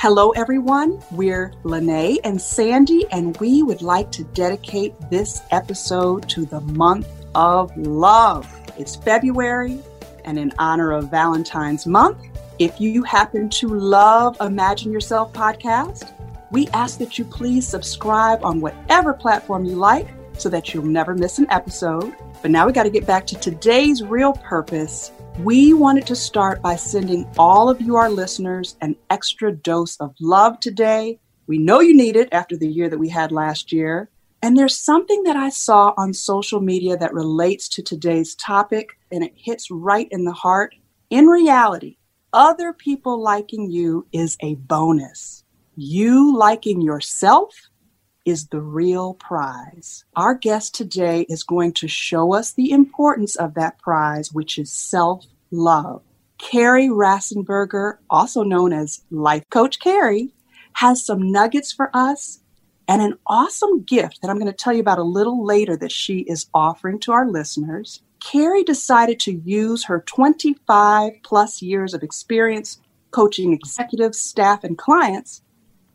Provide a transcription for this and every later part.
Hello, everyone. We're Lene and Sandy, and we would like to dedicate this episode to the month of love. It's February, and in honor of Valentine's month, if you happen to love Imagine Yourself podcast, we ask that you please subscribe on whatever platform you like so that you'll never miss an episode. But now we got to get back to today's real purpose we wanted to start by sending all of you, our listeners, an extra dose of love today. We know you need it after the year that we had last year. And there's something that I saw on social media that relates to today's topic, and it hits right in the heart. In reality, other people liking you is a bonus. You liking yourself is the real prize. Our guest today is going to show us the importance of that prize, which is self love. Carrie Rassenberger, also known as Life Coach Carrie, has some nuggets for us and an awesome gift that I'm going to tell you about a little later that she is offering to our listeners. Carrie decided to use her 25 plus years of experience coaching executives, staff, and clients,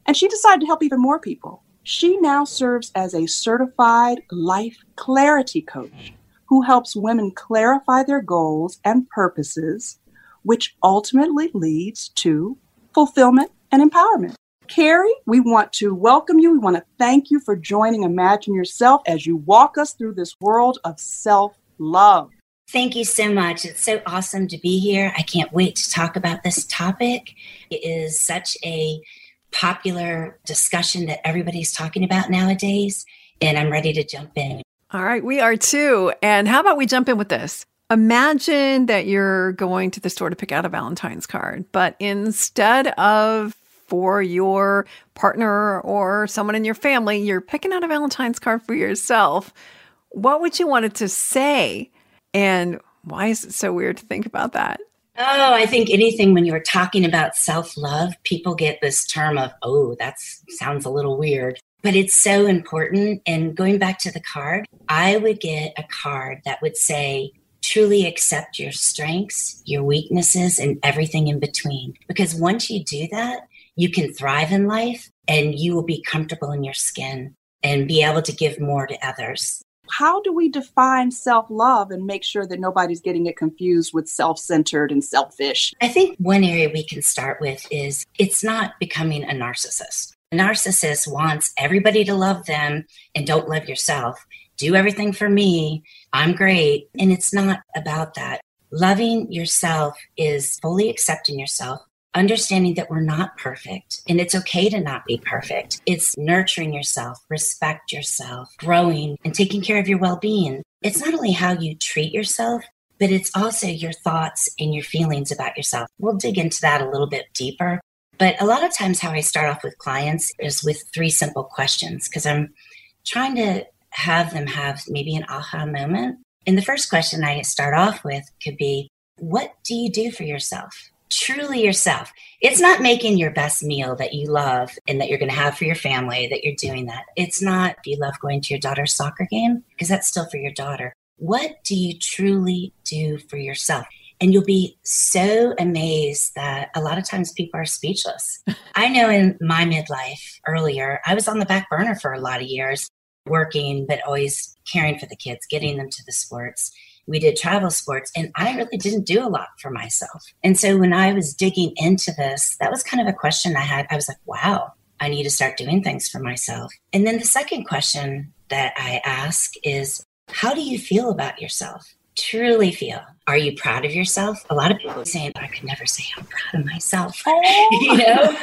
and she decided to help even more people. She now serves as a certified life clarity coach who helps women clarify their goals and purposes, which ultimately leads to fulfillment and empowerment. Carrie, we want to welcome you. We want to thank you for joining Imagine Yourself as you walk us through this world of self love. Thank you so much. It's so awesome to be here. I can't wait to talk about this topic. It is such a popular discussion that everybody's talking about nowadays, and I'm ready to jump in. All right, we are too. And how about we jump in with this? Imagine that you're going to the store to pick out a Valentine's card, but instead of for your partner or someone in your family, you're picking out a Valentine's card for yourself. What would you want it to say? And why is it so weird to think about that? Oh, I think anything when you're talking about self love, people get this term of, oh, that sounds a little weird. But it's so important. And going back to the card, I would get a card that would say, truly accept your strengths, your weaknesses, and everything in between. Because once you do that, you can thrive in life and you will be comfortable in your skin and be able to give more to others how do we define self love and make sure that nobody's getting it confused with self centered and selfish? I think one area we can start with is it's not becoming a narcissist. A narcissist wants everybody to love them and don't love yourself. Do everything for me. I'm great. And it's not about that. Loving yourself is fully accepting yourself, understanding that we're not perfect and it's okay to not be perfect. It's nurturing yourself, respect yourself, growing, and taking care of your well being. It's not only how you treat yourself, but it's also your thoughts and your feelings about yourself. We'll dig into that a little bit deeper. But a lot of times, how I start off with clients is with three simple questions because I'm trying to have them have maybe an aha moment. And the first question I start off with could be, What do you do for yourself? Truly yourself. It's not making your best meal that you love and that you're going to have for your family that you're doing that. It's not, do you love going to your daughter's soccer game? Because that's still for your daughter. What do you truly do for yourself? And you'll be so amazed that a lot of times people are speechless. I know in my midlife earlier, I was on the back burner for a lot of years, working, but always caring for the kids, getting them to the sports we did travel sports and I really didn't do a lot for myself. And so when I was digging into this, that was kind of a question I had. I was like, wow, I need to start doing things for myself. And then the second question that I ask is, how do you feel about yourself? Truly feel. Are you proud of yourself? A lot of people are saying, I could never say I'm proud of myself. You know?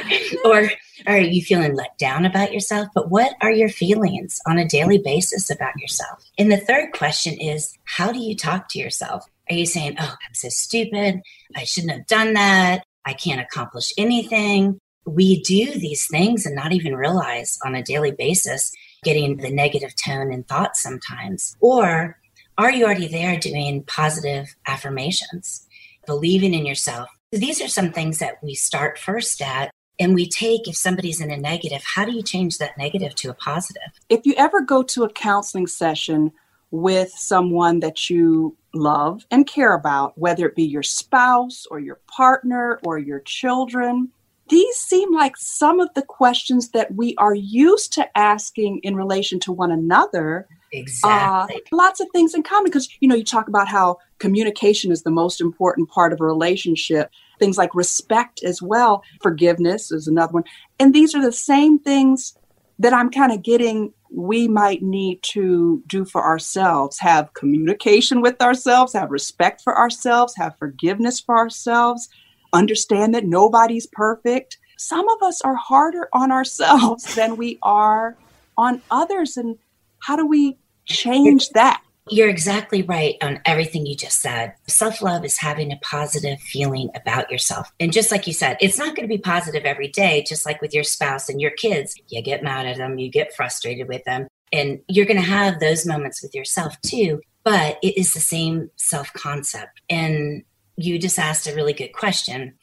or are you feeling let down about yourself? But what are your feelings on a daily basis about yourself? And the third question is how do you talk to yourself? Are you saying, oh, I'm so stupid. I shouldn't have done that. I can't accomplish anything. We do these things and not even realize on a daily basis, getting the negative tone and thoughts sometimes. Or are you already there doing positive affirmations, believing in yourself? These are some things that we start first at and we take if somebody's in a negative how do you change that negative to a positive if you ever go to a counseling session with someone that you love and care about whether it be your spouse or your partner or your children these seem like some of the questions that we are used to asking in relation to one another. Exactly. Uh, lots of things in common because, you know, you talk about how communication is the most important part of a relationship, things like respect as well, forgiveness is another one. And these are the same things that I'm kind of getting we might need to do for ourselves have communication with ourselves, have respect for ourselves, have forgiveness for ourselves, understand that nobody's perfect. Some of us are harder on ourselves than we are on others. And how do we change that? You're exactly right on everything you just said. Self love is having a positive feeling about yourself. And just like you said, it's not going to be positive every day, just like with your spouse and your kids. You get mad at them, you get frustrated with them, and you're going to have those moments with yourself too. But it is the same self concept. And you just asked a really good question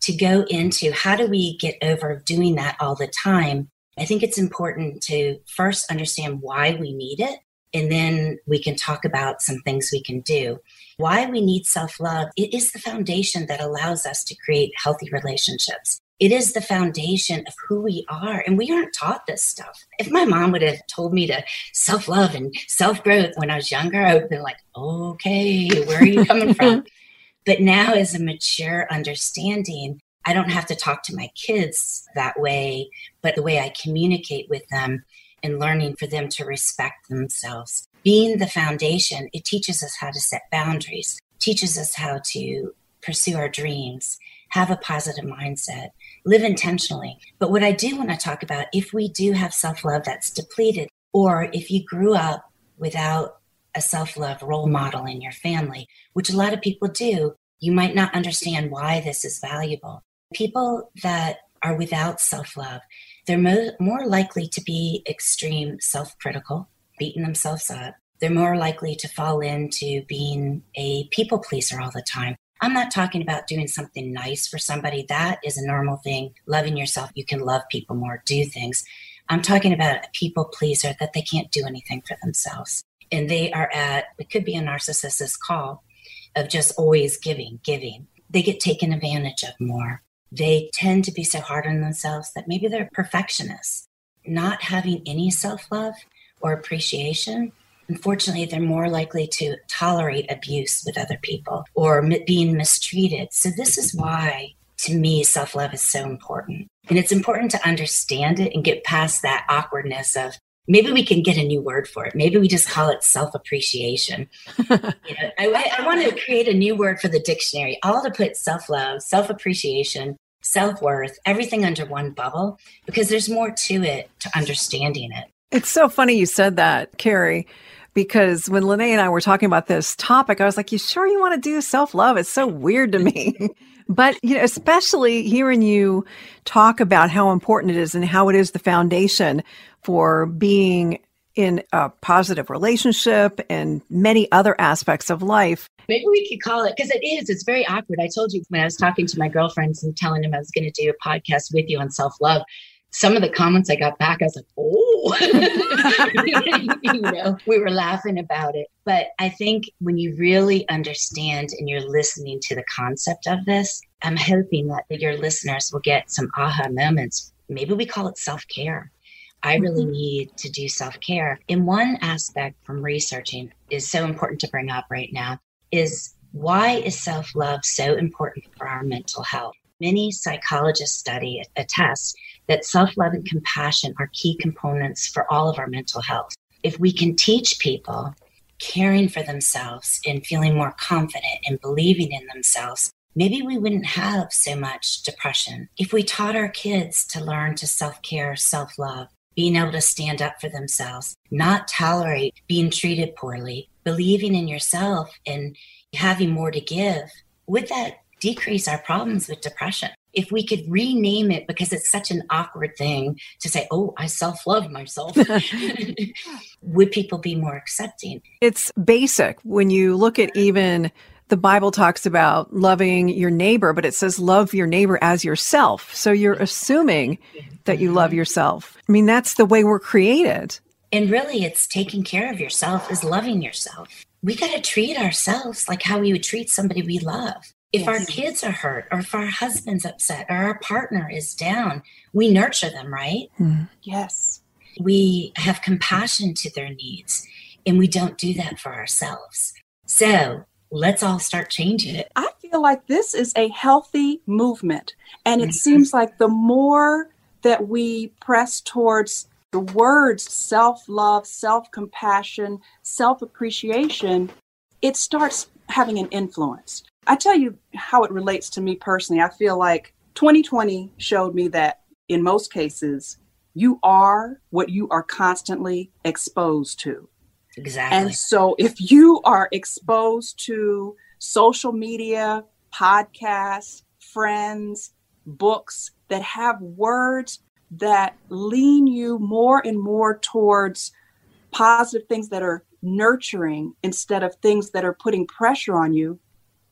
to go into how do we get over doing that all the time. I think it's important to first understand why we need it and then we can talk about some things we can do. Why we need self love, it is the foundation that allows us to create healthy relationships. It is the foundation of who we are. And we aren't taught this stuff. If my mom would have told me to self love and self growth when I was younger, I would have been like, okay, where are you coming from? But now, as a mature understanding, I don't have to talk to my kids that way, but the way I communicate with them and learning for them to respect themselves. Being the foundation, it teaches us how to set boundaries, teaches us how to pursue our dreams, have a positive mindset, live intentionally. But what I do want to talk about, if we do have self love that's depleted, or if you grew up without a self love role model in your family, which a lot of people do, you might not understand why this is valuable. People that are without self love, they're mo- more likely to be extreme self critical, beating themselves up. They're more likely to fall into being a people pleaser all the time. I'm not talking about doing something nice for somebody. That is a normal thing. Loving yourself, you can love people more, do things. I'm talking about a people pleaser that they can't do anything for themselves. And they are at, it could be a narcissist's call of just always giving, giving. They get taken advantage of more they tend to be so hard on themselves that maybe they're perfectionists, not having any self love or appreciation. Unfortunately, they're more likely to tolerate abuse with other people or being mistreated. So, this is why, to me, self love is so important. And it's important to understand it and get past that awkwardness of, maybe we can get a new word for it. Maybe we just call it self appreciation. you know, I, I want to create a new word for the dictionary, all to put self love, self appreciation, self worth, everything under one bubble, because there's more to it to understanding it. It's so funny you said that, Carrie. Because when Lene and I were talking about this topic, I was like, "You sure you want to do self love?" It's so weird to me. But you know, especially hearing you talk about how important it is and how it is the foundation for being in a positive relationship and many other aspects of life. Maybe we could call it because it is. It's very awkward. I told you when I was talking to my girlfriends and telling them I was going to do a podcast with you on self love. Some of the comments I got back, I was like, "Oh," you know, we were laughing about it. But I think when you really understand and you're listening to the concept of this, I'm hoping that your listeners will get some aha moments. Maybe we call it self care I really mm-hmm. need to do self care. And one aspect from researching is so important to bring up right now is why is self love so important for our mental health? Many psychologists study attest that self love and compassion are key components for all of our mental health. If we can teach people caring for themselves and feeling more confident and believing in themselves, maybe we wouldn't have so much depression. If we taught our kids to learn to self care, self love, being able to stand up for themselves, not tolerate being treated poorly, believing in yourself and having more to give, would that decrease our problems with depression? If we could rename it because it's such an awkward thing to say, oh, I self love myself, would people be more accepting? It's basic when you look at even the Bible talks about loving your neighbor, but it says love your neighbor as yourself. So you're assuming that you love mm-hmm. yourself. I mean, that's the way we're created. And really, it's taking care of yourself is loving yourself. We got to treat ourselves like how we would treat somebody we love. If yes. our kids are hurt, or if our husband's upset, or our partner is down, we nurture them, right? Mm. Yes. We have compassion to their needs, and we don't do that for ourselves. So let's all start changing it. I feel like this is a healthy movement. And it seems like the more that we press towards the words self love, self compassion, self appreciation, it starts having an influence. I tell you how it relates to me personally. I feel like 2020 showed me that in most cases, you are what you are constantly exposed to. Exactly. And so if you are exposed to social media, podcasts, friends, books that have words that lean you more and more towards positive things that are nurturing instead of things that are putting pressure on you,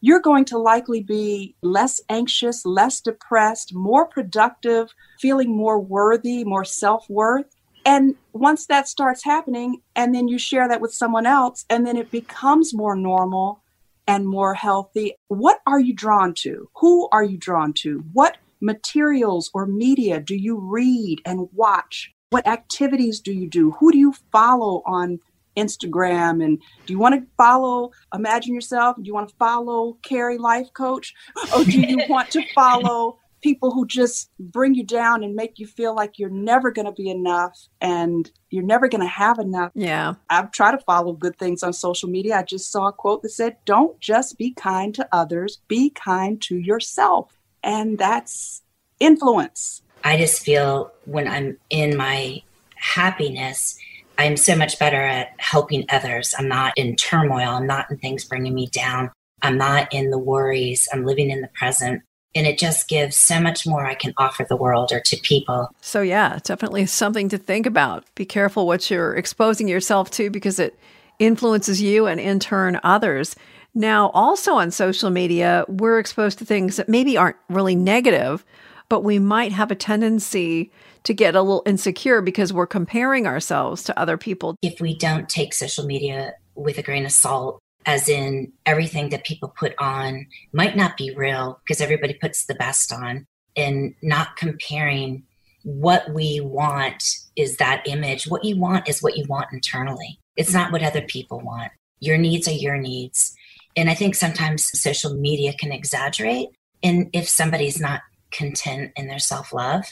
you're going to likely be less anxious, less depressed, more productive, feeling more worthy, more self worth. And once that starts happening, and then you share that with someone else, and then it becomes more normal and more healthy, what are you drawn to? Who are you drawn to? What materials or media do you read and watch? What activities do you do? Who do you follow on Instagram? And do you want to follow Imagine Yourself? Do you want to follow Carrie Life Coach? Or do you want to follow people who just bring you down and make you feel like you're never going to be enough and you're never going to have enough? Yeah. I've tried to follow good things on social media. I just saw a quote that said, Don't just be kind to others, be kind to yourself and that's influence. I just feel when I'm in my happiness, I'm so much better at helping others. I'm not in turmoil. I'm not in things bringing me down. I'm not in the worries. I'm living in the present. And it just gives so much more I can offer the world or to people. So, yeah, definitely something to think about. Be careful what you're exposing yourself to because it influences you and in turn others. Now, also on social media, we're exposed to things that maybe aren't really negative, but we might have a tendency to get a little insecure because we're comparing ourselves to other people. If we don't take social media with a grain of salt, as in everything that people put on might not be real because everybody puts the best on, and not comparing what we want is that image. What you want is what you want internally. It's not what other people want. Your needs are your needs. And I think sometimes social media can exaggerate. And if somebody's not content in their self love,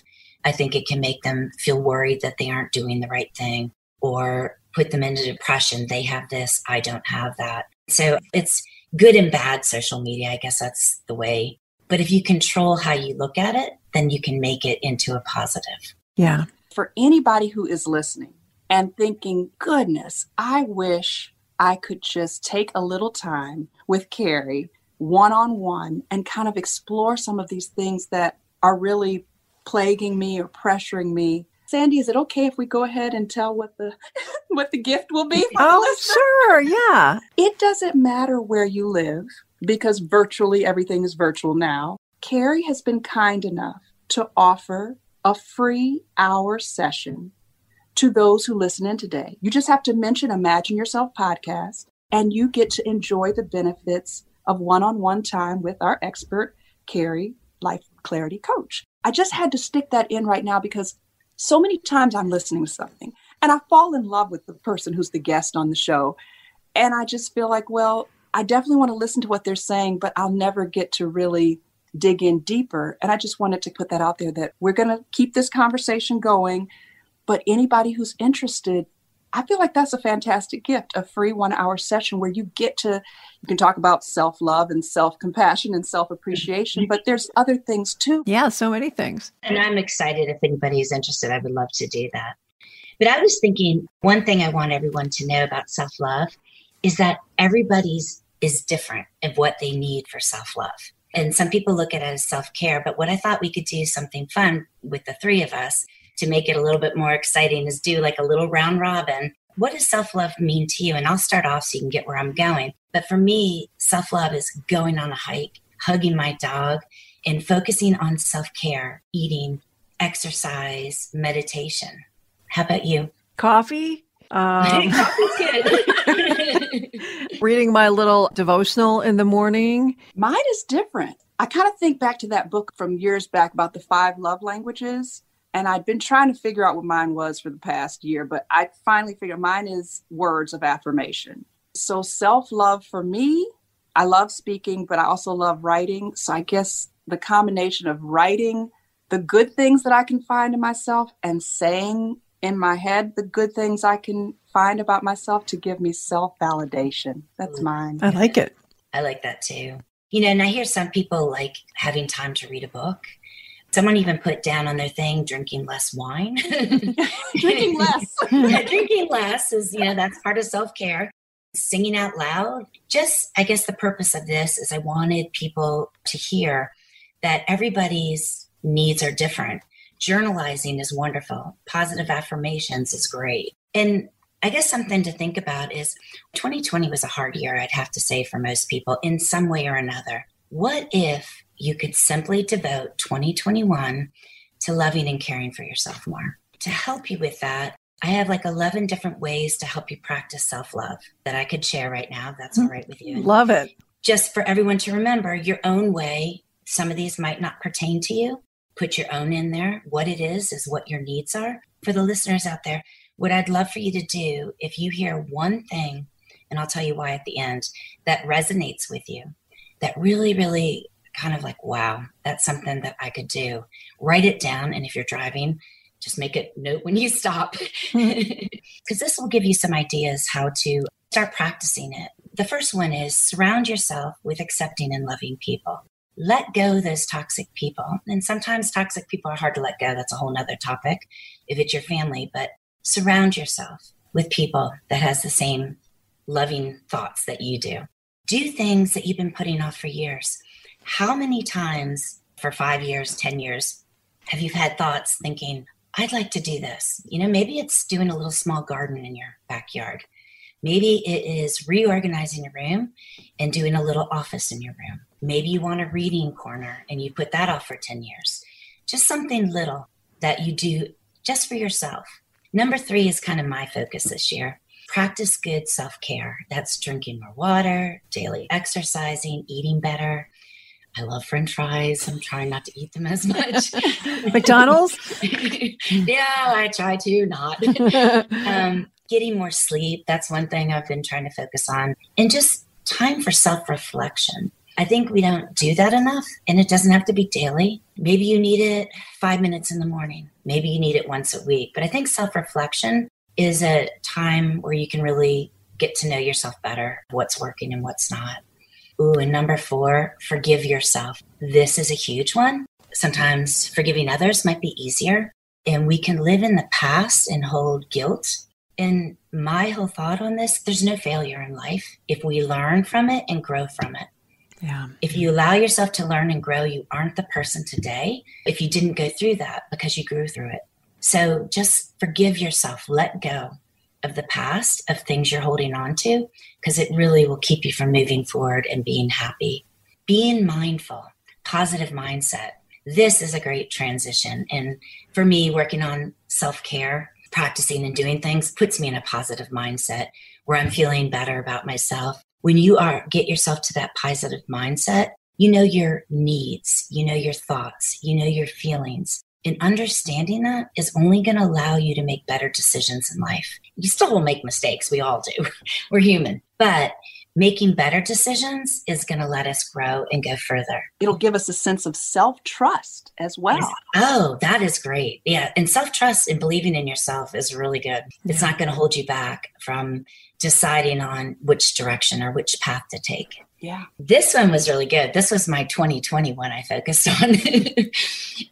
I think it can make them feel worried that they aren't doing the right thing or put them into depression. They have this, I don't have that. So it's good and bad social media. I guess that's the way. But if you control how you look at it, then you can make it into a positive. Yeah. For anybody who is listening and thinking, goodness, I wish I could just take a little time with Carrie one on one and kind of explore some of these things that are really plaguing me or pressuring me. Sandy, is it okay if we go ahead and tell what the what the gift will be? Oh, sure. Yeah. It doesn't matter where you live because virtually everything is virtual now. Carrie has been kind enough to offer a free hour session to those who listen in today. You just have to mention Imagine Yourself podcast, and you get to enjoy the benefits of one on one time with our expert, Carrie, Life Clarity Coach. I just had to stick that in right now because so many times I'm listening to something and I fall in love with the person who's the guest on the show. And I just feel like, well, I definitely want to listen to what they're saying, but I'll never get to really dig in deeper. And I just wanted to put that out there that we're going to keep this conversation going. But anybody who's interested, I feel like that's a fantastic gift, a free one hour session where you get to, you can talk about self love and self compassion and self appreciation, mm-hmm. but there's other things too. Yeah, so many things. And I'm excited if anybody is interested, I would love to do that. But I was thinking one thing I want everyone to know about self love is that everybody's is different of what they need for self love. And some people look at it as self care, but what I thought we could do something fun with the three of us to make it a little bit more exciting is do like a little round robin. What does self love mean to you? And I'll start off so you can get where I'm going. But for me, self love is going on a hike, hugging my dog, and focusing on self care, eating, exercise, meditation. How about you? Coffee? Um, reading my little devotional in the morning. Mine is different. I kind of think back to that book from years back about the five love languages. And I'd been trying to figure out what mine was for the past year, but I finally figured mine is words of affirmation. So, self love for me, I love speaking, but I also love writing. So, I guess the combination of writing the good things that I can find in myself and saying in my head the good things I can find about myself to give me self validation. That's mm. mine. I like it. I like that too. You know, and I hear some people like having time to read a book. Someone even put down on their thing drinking less wine. drinking less. yeah, drinking less is, you know, that's part of self care. Singing out loud. Just, I guess the purpose of this is I wanted people to hear that everybody's needs are different. Journalizing is wonderful, positive affirmations is great. And I guess something to think about is 2020 was a hard year, I'd have to say, for most people in some way or another. What if you could simply devote 2021 to loving and caring for yourself more. To help you with that, I have like 11 different ways to help you practice self love that I could share right now. That's all right with you. Love it. Just for everyone to remember your own way. Some of these might not pertain to you. Put your own in there. What it is, is what your needs are. For the listeners out there, what I'd love for you to do, if you hear one thing, and I'll tell you why at the end, that resonates with you, that really, really kind of like, wow, that's something that I could do. Write it down. And if you're driving, just make a note when you stop, because this will give you some ideas how to start practicing it. The first one is surround yourself with accepting and loving people. Let go those toxic people. And sometimes toxic people are hard to let go. That's a whole nother topic if it's your family, but surround yourself with people that has the same loving thoughts that you do. Do things that you've been putting off for years. How many times for five years, 10 years, have you had thoughts thinking, I'd like to do this? You know, maybe it's doing a little small garden in your backyard. Maybe it is reorganizing your room and doing a little office in your room. Maybe you want a reading corner and you put that off for 10 years. Just something little that you do just for yourself. Number three is kind of my focus this year. Practice good self care. That's drinking more water, daily exercising, eating better, I love french fries. I'm trying not to eat them as much. McDonald's? yeah, I try to not. um, getting more sleep. That's one thing I've been trying to focus on. And just time for self reflection. I think we don't do that enough, and it doesn't have to be daily. Maybe you need it five minutes in the morning. Maybe you need it once a week. But I think self reflection is a time where you can really get to know yourself better, what's working and what's not. Ooh, and number four, forgive yourself. This is a huge one. Sometimes forgiving others might be easier, and we can live in the past and hold guilt. And my whole thought on this there's no failure in life if we learn from it and grow from it. Yeah. If you allow yourself to learn and grow, you aren't the person today if you didn't go through that because you grew through it. So just forgive yourself, let go of the past, of things you're holding on to, because it really will keep you from moving forward and being happy. Being mindful, positive mindset. This is a great transition. And for me, working on self care, practicing and doing things puts me in a positive mindset where I'm feeling better about myself. When you are get yourself to that positive mindset, you know your needs, you know your thoughts, you know your feelings. And understanding that is only going to allow you to make better decisions in life. You still will make mistakes. We all do. We're human. But making better decisions is going to let us grow and go further. It'll give us a sense of self trust as well. Oh, that is great. Yeah. And self trust and believing in yourself is really good. It's not going to hold you back from deciding on which direction or which path to take. Yeah. This one was really good. This was my 2020 one I focused on.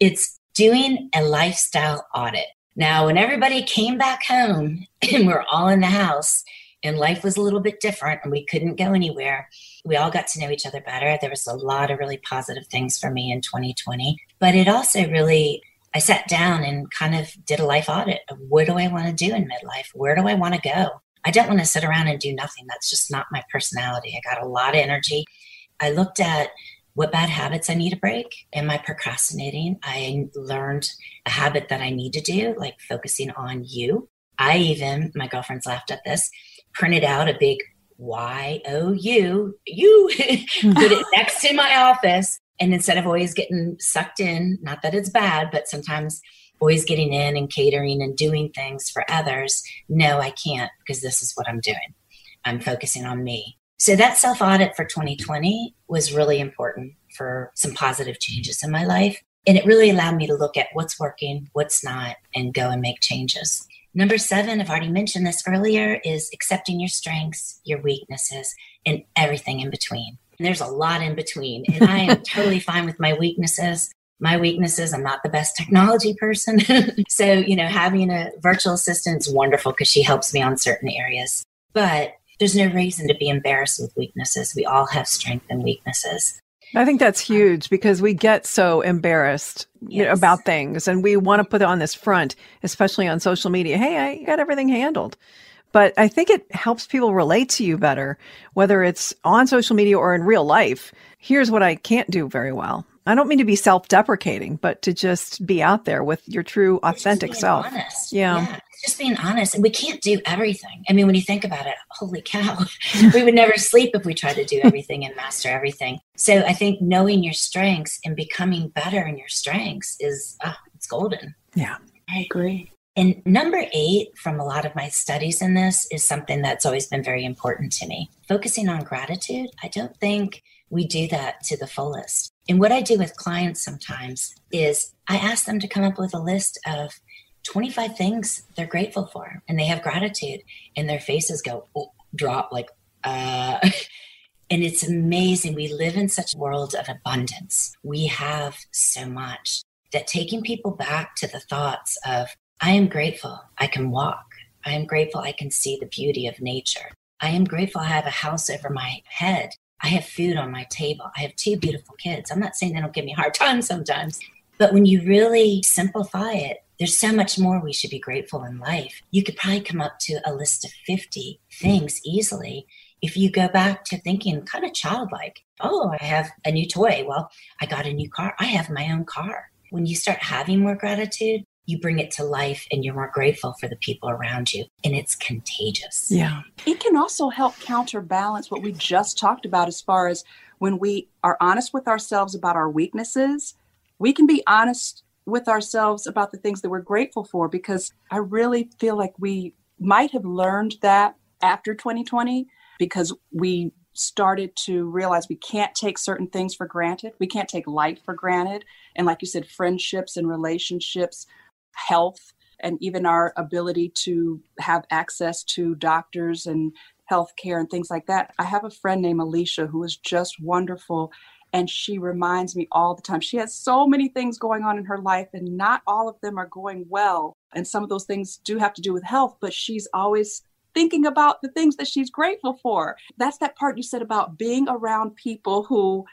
it's doing a lifestyle audit. Now, when everybody came back home and we're all in the house and life was a little bit different and we couldn't go anywhere, we all got to know each other better. There was a lot of really positive things for me in 2020, but it also really, I sat down and kind of did a life audit of what do I want to do in midlife? Where do I want to go? I don't want to sit around and do nothing. That's just not my personality. I got a lot of energy. I looked at what bad habits I need to break. Am I procrastinating? I learned a habit that I need to do, like focusing on you. I even, my girlfriends laughed at this, printed out a big Y O U, you put it next to my office. And instead of always getting sucked in, not that it's bad, but sometimes always getting in and catering and doing things for others, no, I can't because this is what I'm doing. I'm focusing on me. So that self audit for 2020 was really important for some positive changes in my life. And it really allowed me to look at what's working, what's not, and go and make changes. Number seven, I've already mentioned this earlier, is accepting your strengths, your weaknesses, and everything in between. And there's a lot in between. And I am totally fine with my weaknesses. My weaknesses, I'm not the best technology person. so, you know, having a virtual assistant is wonderful because she helps me on certain areas. But there's no reason to be embarrassed with weaknesses. We all have strength and weaknesses. I think that's um, huge because we get so embarrassed yes. about things and we want to put it on this front, especially on social media. Hey, I got everything handled. But I think it helps people relate to you better, whether it's on social media or in real life. Here's what I can't do very well. I don't mean to be self deprecating, but to just be out there with your true, authentic self. Honest. Yeah. yeah. Just being honest. And we can't do everything. I mean, when you think about it, holy cow, we would never sleep if we tried to do everything and master everything. So I think knowing your strengths and becoming better in your strengths is, oh, it's golden. Yeah. I agree. And number eight from a lot of my studies in this is something that's always been very important to me. Focusing on gratitude, I don't think we do that to the fullest. And what I do with clients sometimes is I ask them to come up with a list of 25 things they're grateful for and they have gratitude and their faces go oh, drop like uh and it's amazing we live in such a world of abundance we have so much that taking people back to the thoughts of i am grateful i can walk i am grateful i can see the beauty of nature i am grateful i have a house over my head I have food on my table. I have two beautiful kids. I'm not saying they don't give me a hard time sometimes, but when you really simplify it, there's so much more we should be grateful in life. You could probably come up to a list of 50 things easily if you go back to thinking kind of childlike. Oh, I have a new toy. Well, I got a new car. I have my own car. When you start having more gratitude, you bring it to life and you're more grateful for the people around you and it's contagious yeah it can also help counterbalance what we just talked about as far as when we are honest with ourselves about our weaknesses we can be honest with ourselves about the things that we're grateful for because i really feel like we might have learned that after 2020 because we started to realize we can't take certain things for granted. We can't take life for granted. And like you said, friendships and relationships health and even our ability to have access to doctors and health care and things like that. I have a friend named Alicia who is just wonderful. And she reminds me all the time. She has so many things going on in her life, and not all of them are going well. And some of those things do have to do with health, but she's always thinking about the things that she's grateful for. That's that part you said about being around people who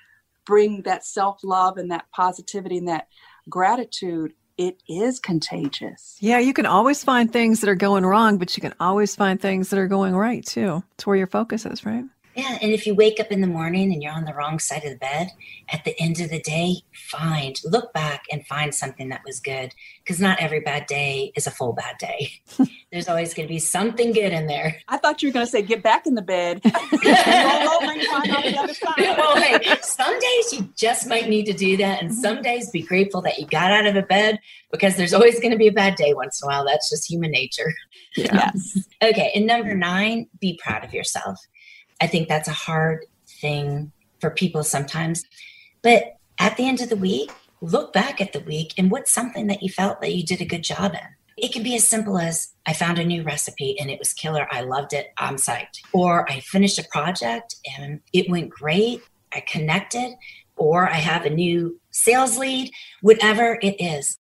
bring that self love and that positivity and that gratitude it is contagious. Yeah, you can always find things that are going wrong, but you can always find things that are going right too. It's where your focus is, right? Yeah, and if you wake up in the morning and you're on the wrong side of the bed, at the end of the day, find, look back and find something that was good. Because not every bad day is a full bad day. There's always going to be something good in there. I thought you were going to say, get back in the bed. well, hey, some days you just might need to do that. And some mm-hmm. days be grateful that you got out of a bed because there's always going to be a bad day once in a while. That's just human nature. Yeah. yes. Okay. And number nine, be proud of yourself. I think that's a hard thing for people sometimes. But at the end of the week, look back at the week and what's something that you felt that you did a good job in. It can be as simple as I found a new recipe and it was killer. I loved it. I'm psyched. Or I finished a project and it went great. I connected. Or I have a new sales lead, whatever it is.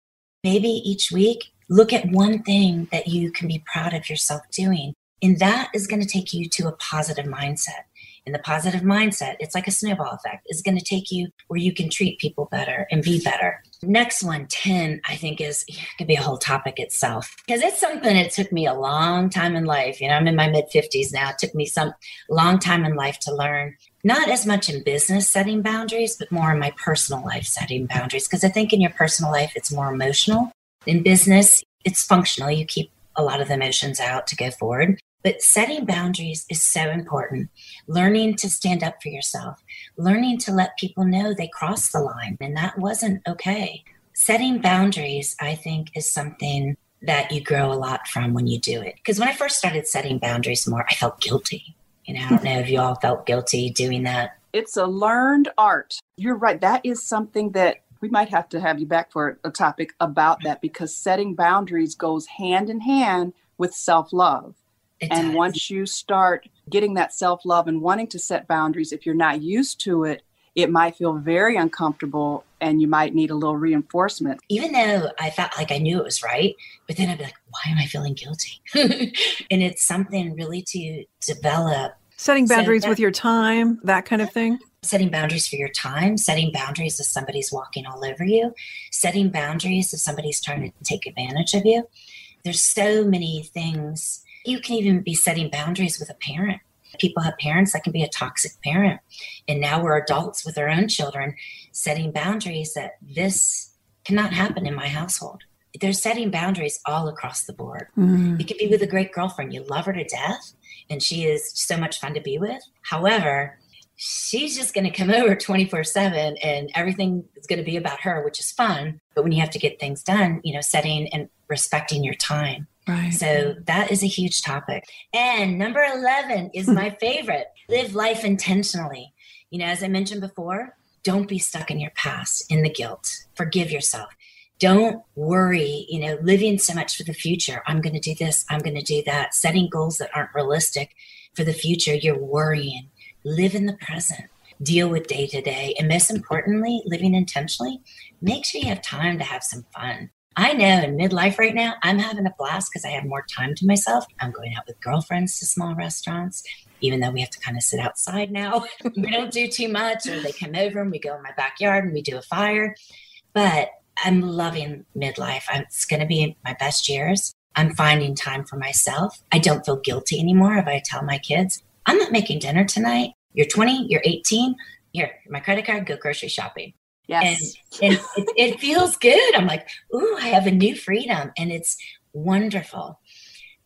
Maybe each week, look at one thing that you can be proud of yourself doing and that is going to take you to a positive mindset. In the positive mindset, it's like a snowball effect, is going to take you where you can treat people better and be better. Next one, 10, I think is could be a whole topic itself because it's something that took me a long time in life. You know, I'm in my mid 50s now. It took me some long time in life to learn, not as much in business setting boundaries, but more in my personal life setting boundaries. Because I think in your personal life, it's more emotional. In business, it's functional. You keep a lot of the emotions out to go forward. But setting boundaries is so important. Learning to stand up for yourself, learning to let people know they crossed the line and that wasn't okay. Setting boundaries, I think, is something that you grow a lot from when you do it. Because when I first started setting boundaries more, I felt guilty. You know, I don't know if you all felt guilty doing that. It's a learned art. You're right. That is something that we might have to have you back for a topic about that because setting boundaries goes hand in hand with self love. And does. once you start getting that self love and wanting to set boundaries, if you're not used to it, it might feel very uncomfortable and you might need a little reinforcement. Even though I felt like I knew it was right, but then I'd be like, why am I feeling guilty? and it's something really to develop. Setting boundaries that, with your time, that kind of thing. Setting boundaries for your time, setting boundaries if somebody's walking all over you, setting boundaries if somebody's trying to take advantage of you. There's so many things. You can even be setting boundaries with a parent people have parents that can be a toxic parent. And now we're adults with our own children setting boundaries that this cannot happen in my household. They're setting boundaries all across the board. Mm. It could be with a great girlfriend. You love her to death and she is so much fun to be with. However, she's just going to come over 24 7 and everything is going to be about her, which is fun. But when you have to get things done, you know, setting and respecting your time Right. So that is a huge topic. And number 11 is my favorite live life intentionally. You know, as I mentioned before, don't be stuck in your past, in the guilt. Forgive yourself. Don't worry, you know, living so much for the future. I'm going to do this, I'm going to do that, setting goals that aren't realistic for the future. You're worrying. Live in the present deal with day to day. And most importantly, living intentionally, make sure you have time to have some fun. I know in midlife right now, I'm having a blast because I have more time to myself. I'm going out with girlfriends to small restaurants, even though we have to kind of sit outside now. we don't do too much, or they come over and we go in my backyard and we do a fire. But I'm loving midlife. It's going to be my best years. I'm finding time for myself. I don't feel guilty anymore if I tell my kids, I'm not making dinner tonight. You're 20, you're 18. Here, my credit card, go grocery shopping. Yes. And, and it, it feels good. I'm like, ooh, I have a new freedom and it's wonderful.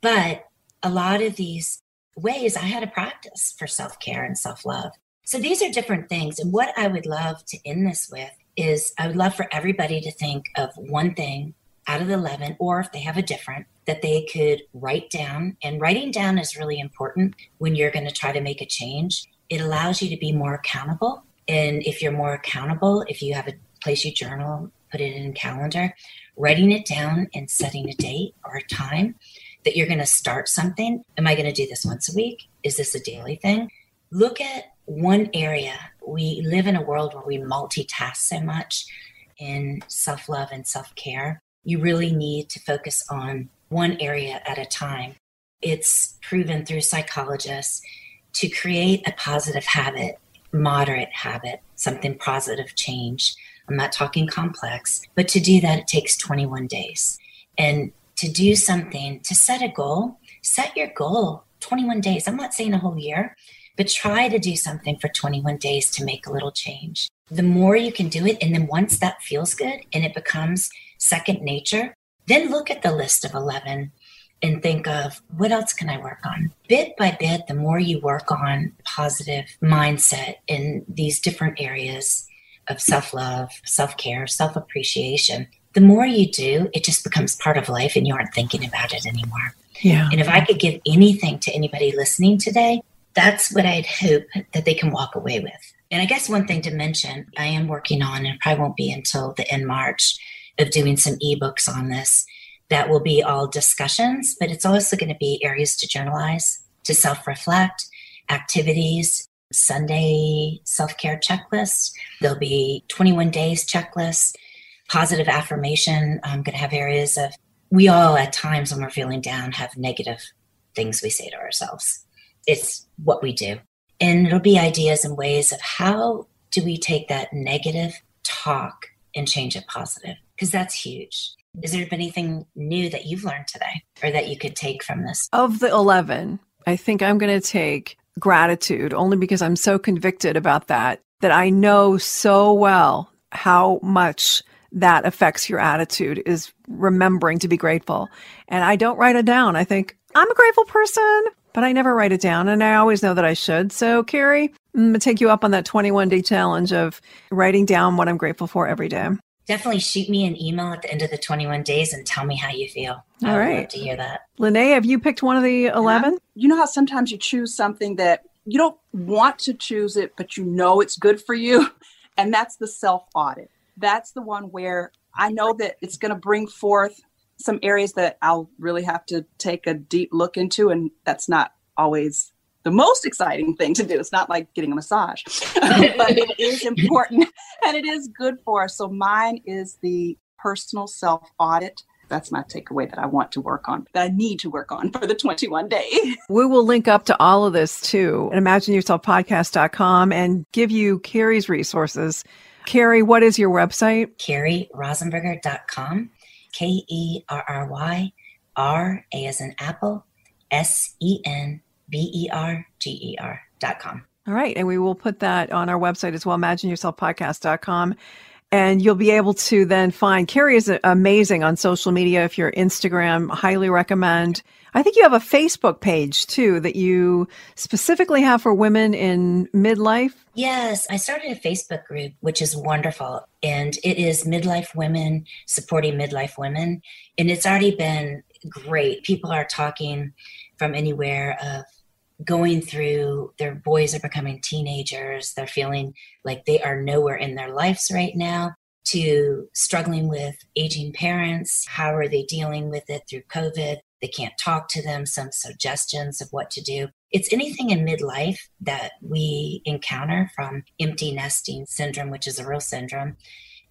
But a lot of these ways I had to practice for self care and self love. So these are different things. And what I would love to end this with is I would love for everybody to think of one thing out of the 11, or if they have a different, that they could write down. And writing down is really important when you're going to try to make a change. It allows you to be more accountable and if you're more accountable, if you have a place you journal, put it in a calendar, writing it down and setting a date or a time that you're going to start something. Am I going to do this once a week? Is this a daily thing? Look at one area. We live in a world where we multitask so much in self love and self care. You really need to focus on one area at a time. It's proven through psychologists to create a positive habit moderate habit, something positive change. I'm not talking complex, but to do that, it takes 21 days. And to do something, to set a goal, set your goal 21 days. I'm not saying a whole year, but try to do something for 21 days to make a little change. The more you can do it, and then once that feels good and it becomes second nature, then look at the list of 11 and think of what else can I work on? Bit by bit, the more you work on positive mindset in these different areas of self love, self care, self appreciation, the more you do, it just becomes part of life and you aren't thinking about it anymore. Yeah. And if I could give anything to anybody listening today, that's what I'd hope that they can walk away with. And I guess one thing to mention, I am working on, and probably won't be until the end March, of doing some ebooks on this that will be all discussions, but it's also going to be areas to journalize, to self reflect, activities, Sunday self care checklist. There'll be 21 days checklist, positive affirmation. I'm going to have areas of, we all at times when we're feeling down have negative things we say to ourselves. It's what we do. And it'll be ideas and ways of how do we take that negative talk and change it positive? Because that's huge. Is there anything new that you've learned today or that you could take from this? Of the 11, I think I'm going to take gratitude only because I'm so convicted about that, that I know so well how much that affects your attitude is remembering to be grateful. And I don't write it down. I think I'm a grateful person. but I never write it down. And I always know that I should. So, Carrie, I'm going to take you up on that 21 day challenge of writing down what I'm grateful for every day. Definitely shoot me an email at the end of the 21 days and tell me how you feel. All I right. love to hear that. Lene, have you picked one of the 11? You know how sometimes you choose something that you don't want to choose it, but you know it's good for you? And that's the self audit. That's the one where I know that it's going to bring forth some areas that I'll really have to take a deep look into. And that's not always the most exciting thing to do. It's not like getting a massage, but it is important and it is good for us. So mine is the personal self audit. That's my takeaway that I want to work on, that I need to work on for the 21 day. We will link up to all of this too at imagineyourselfpodcast.com and give you Kerry's resources. Kerry, what is your website? KerryRasenberger.com. K E R R Y R A as in apple S E N B E R G E R dot com. All right. And we will put that on our website as well, imagineyourselfpodcast.com. And you'll be able to then find Kerry is amazing on social media. If you're Instagram, highly recommend. I think you have a Facebook page too that you specifically have for women in midlife. Yes, I started a Facebook group, which is wonderful. And it is Midlife Women supporting midlife women. And it's already been great. People are talking from anywhere of going through their boys are becoming teenagers, they're feeling like they are nowhere in their lives right now, to struggling with aging parents. How are they dealing with it through COVID? They can't talk to them, some suggestions of what to do. It's anything in midlife that we encounter from empty nesting syndrome, which is a real syndrome.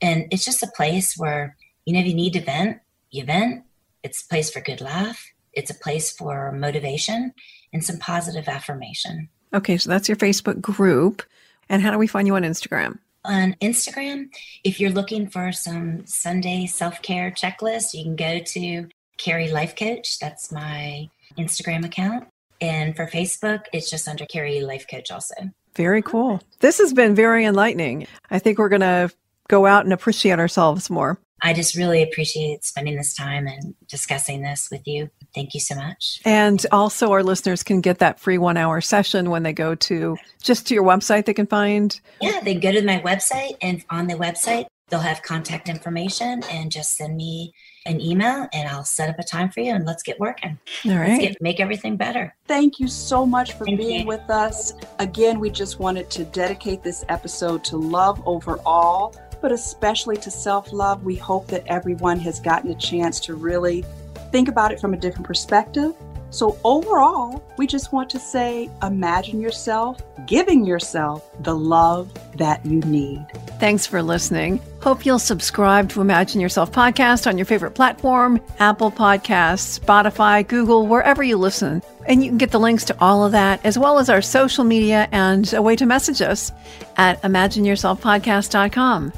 And it's just a place where, you know, if you need to vent, you vent. It's a place for good laugh. It's a place for motivation and some positive affirmation. Okay. So that's your Facebook group. And how do we find you on Instagram? On Instagram, if you're looking for some Sunday self care checklist, you can go to Kerry Life Coach. That's my Instagram account. And for Facebook, it's just under Kerry Life Coach also. Very cool. This has been very enlightening. I think we're going to go out and appreciate ourselves more. I just really appreciate spending this time and discussing this with you. Thank you so much. And also, our listeners can get that free one hour session when they go to just to your website. They can find. Yeah, they go to my website, and on the website, they'll have contact information and just send me an email and I'll set up a time for you and let's get working. All Let's get, make everything better. Thank you so much for Thank being you. with us. Again, we just wanted to dedicate this episode to love overall, but especially to self love. We hope that everyone has gotten a chance to really think about it from a different perspective. So, overall, we just want to say imagine yourself giving yourself the love that you need. Thanks for listening. Hope you'll subscribe to Imagine Yourself podcast on your favorite platform Apple Podcasts, Spotify, Google, wherever you listen. And you can get the links to all of that, as well as our social media and a way to message us at imagineyourselfpodcast.com.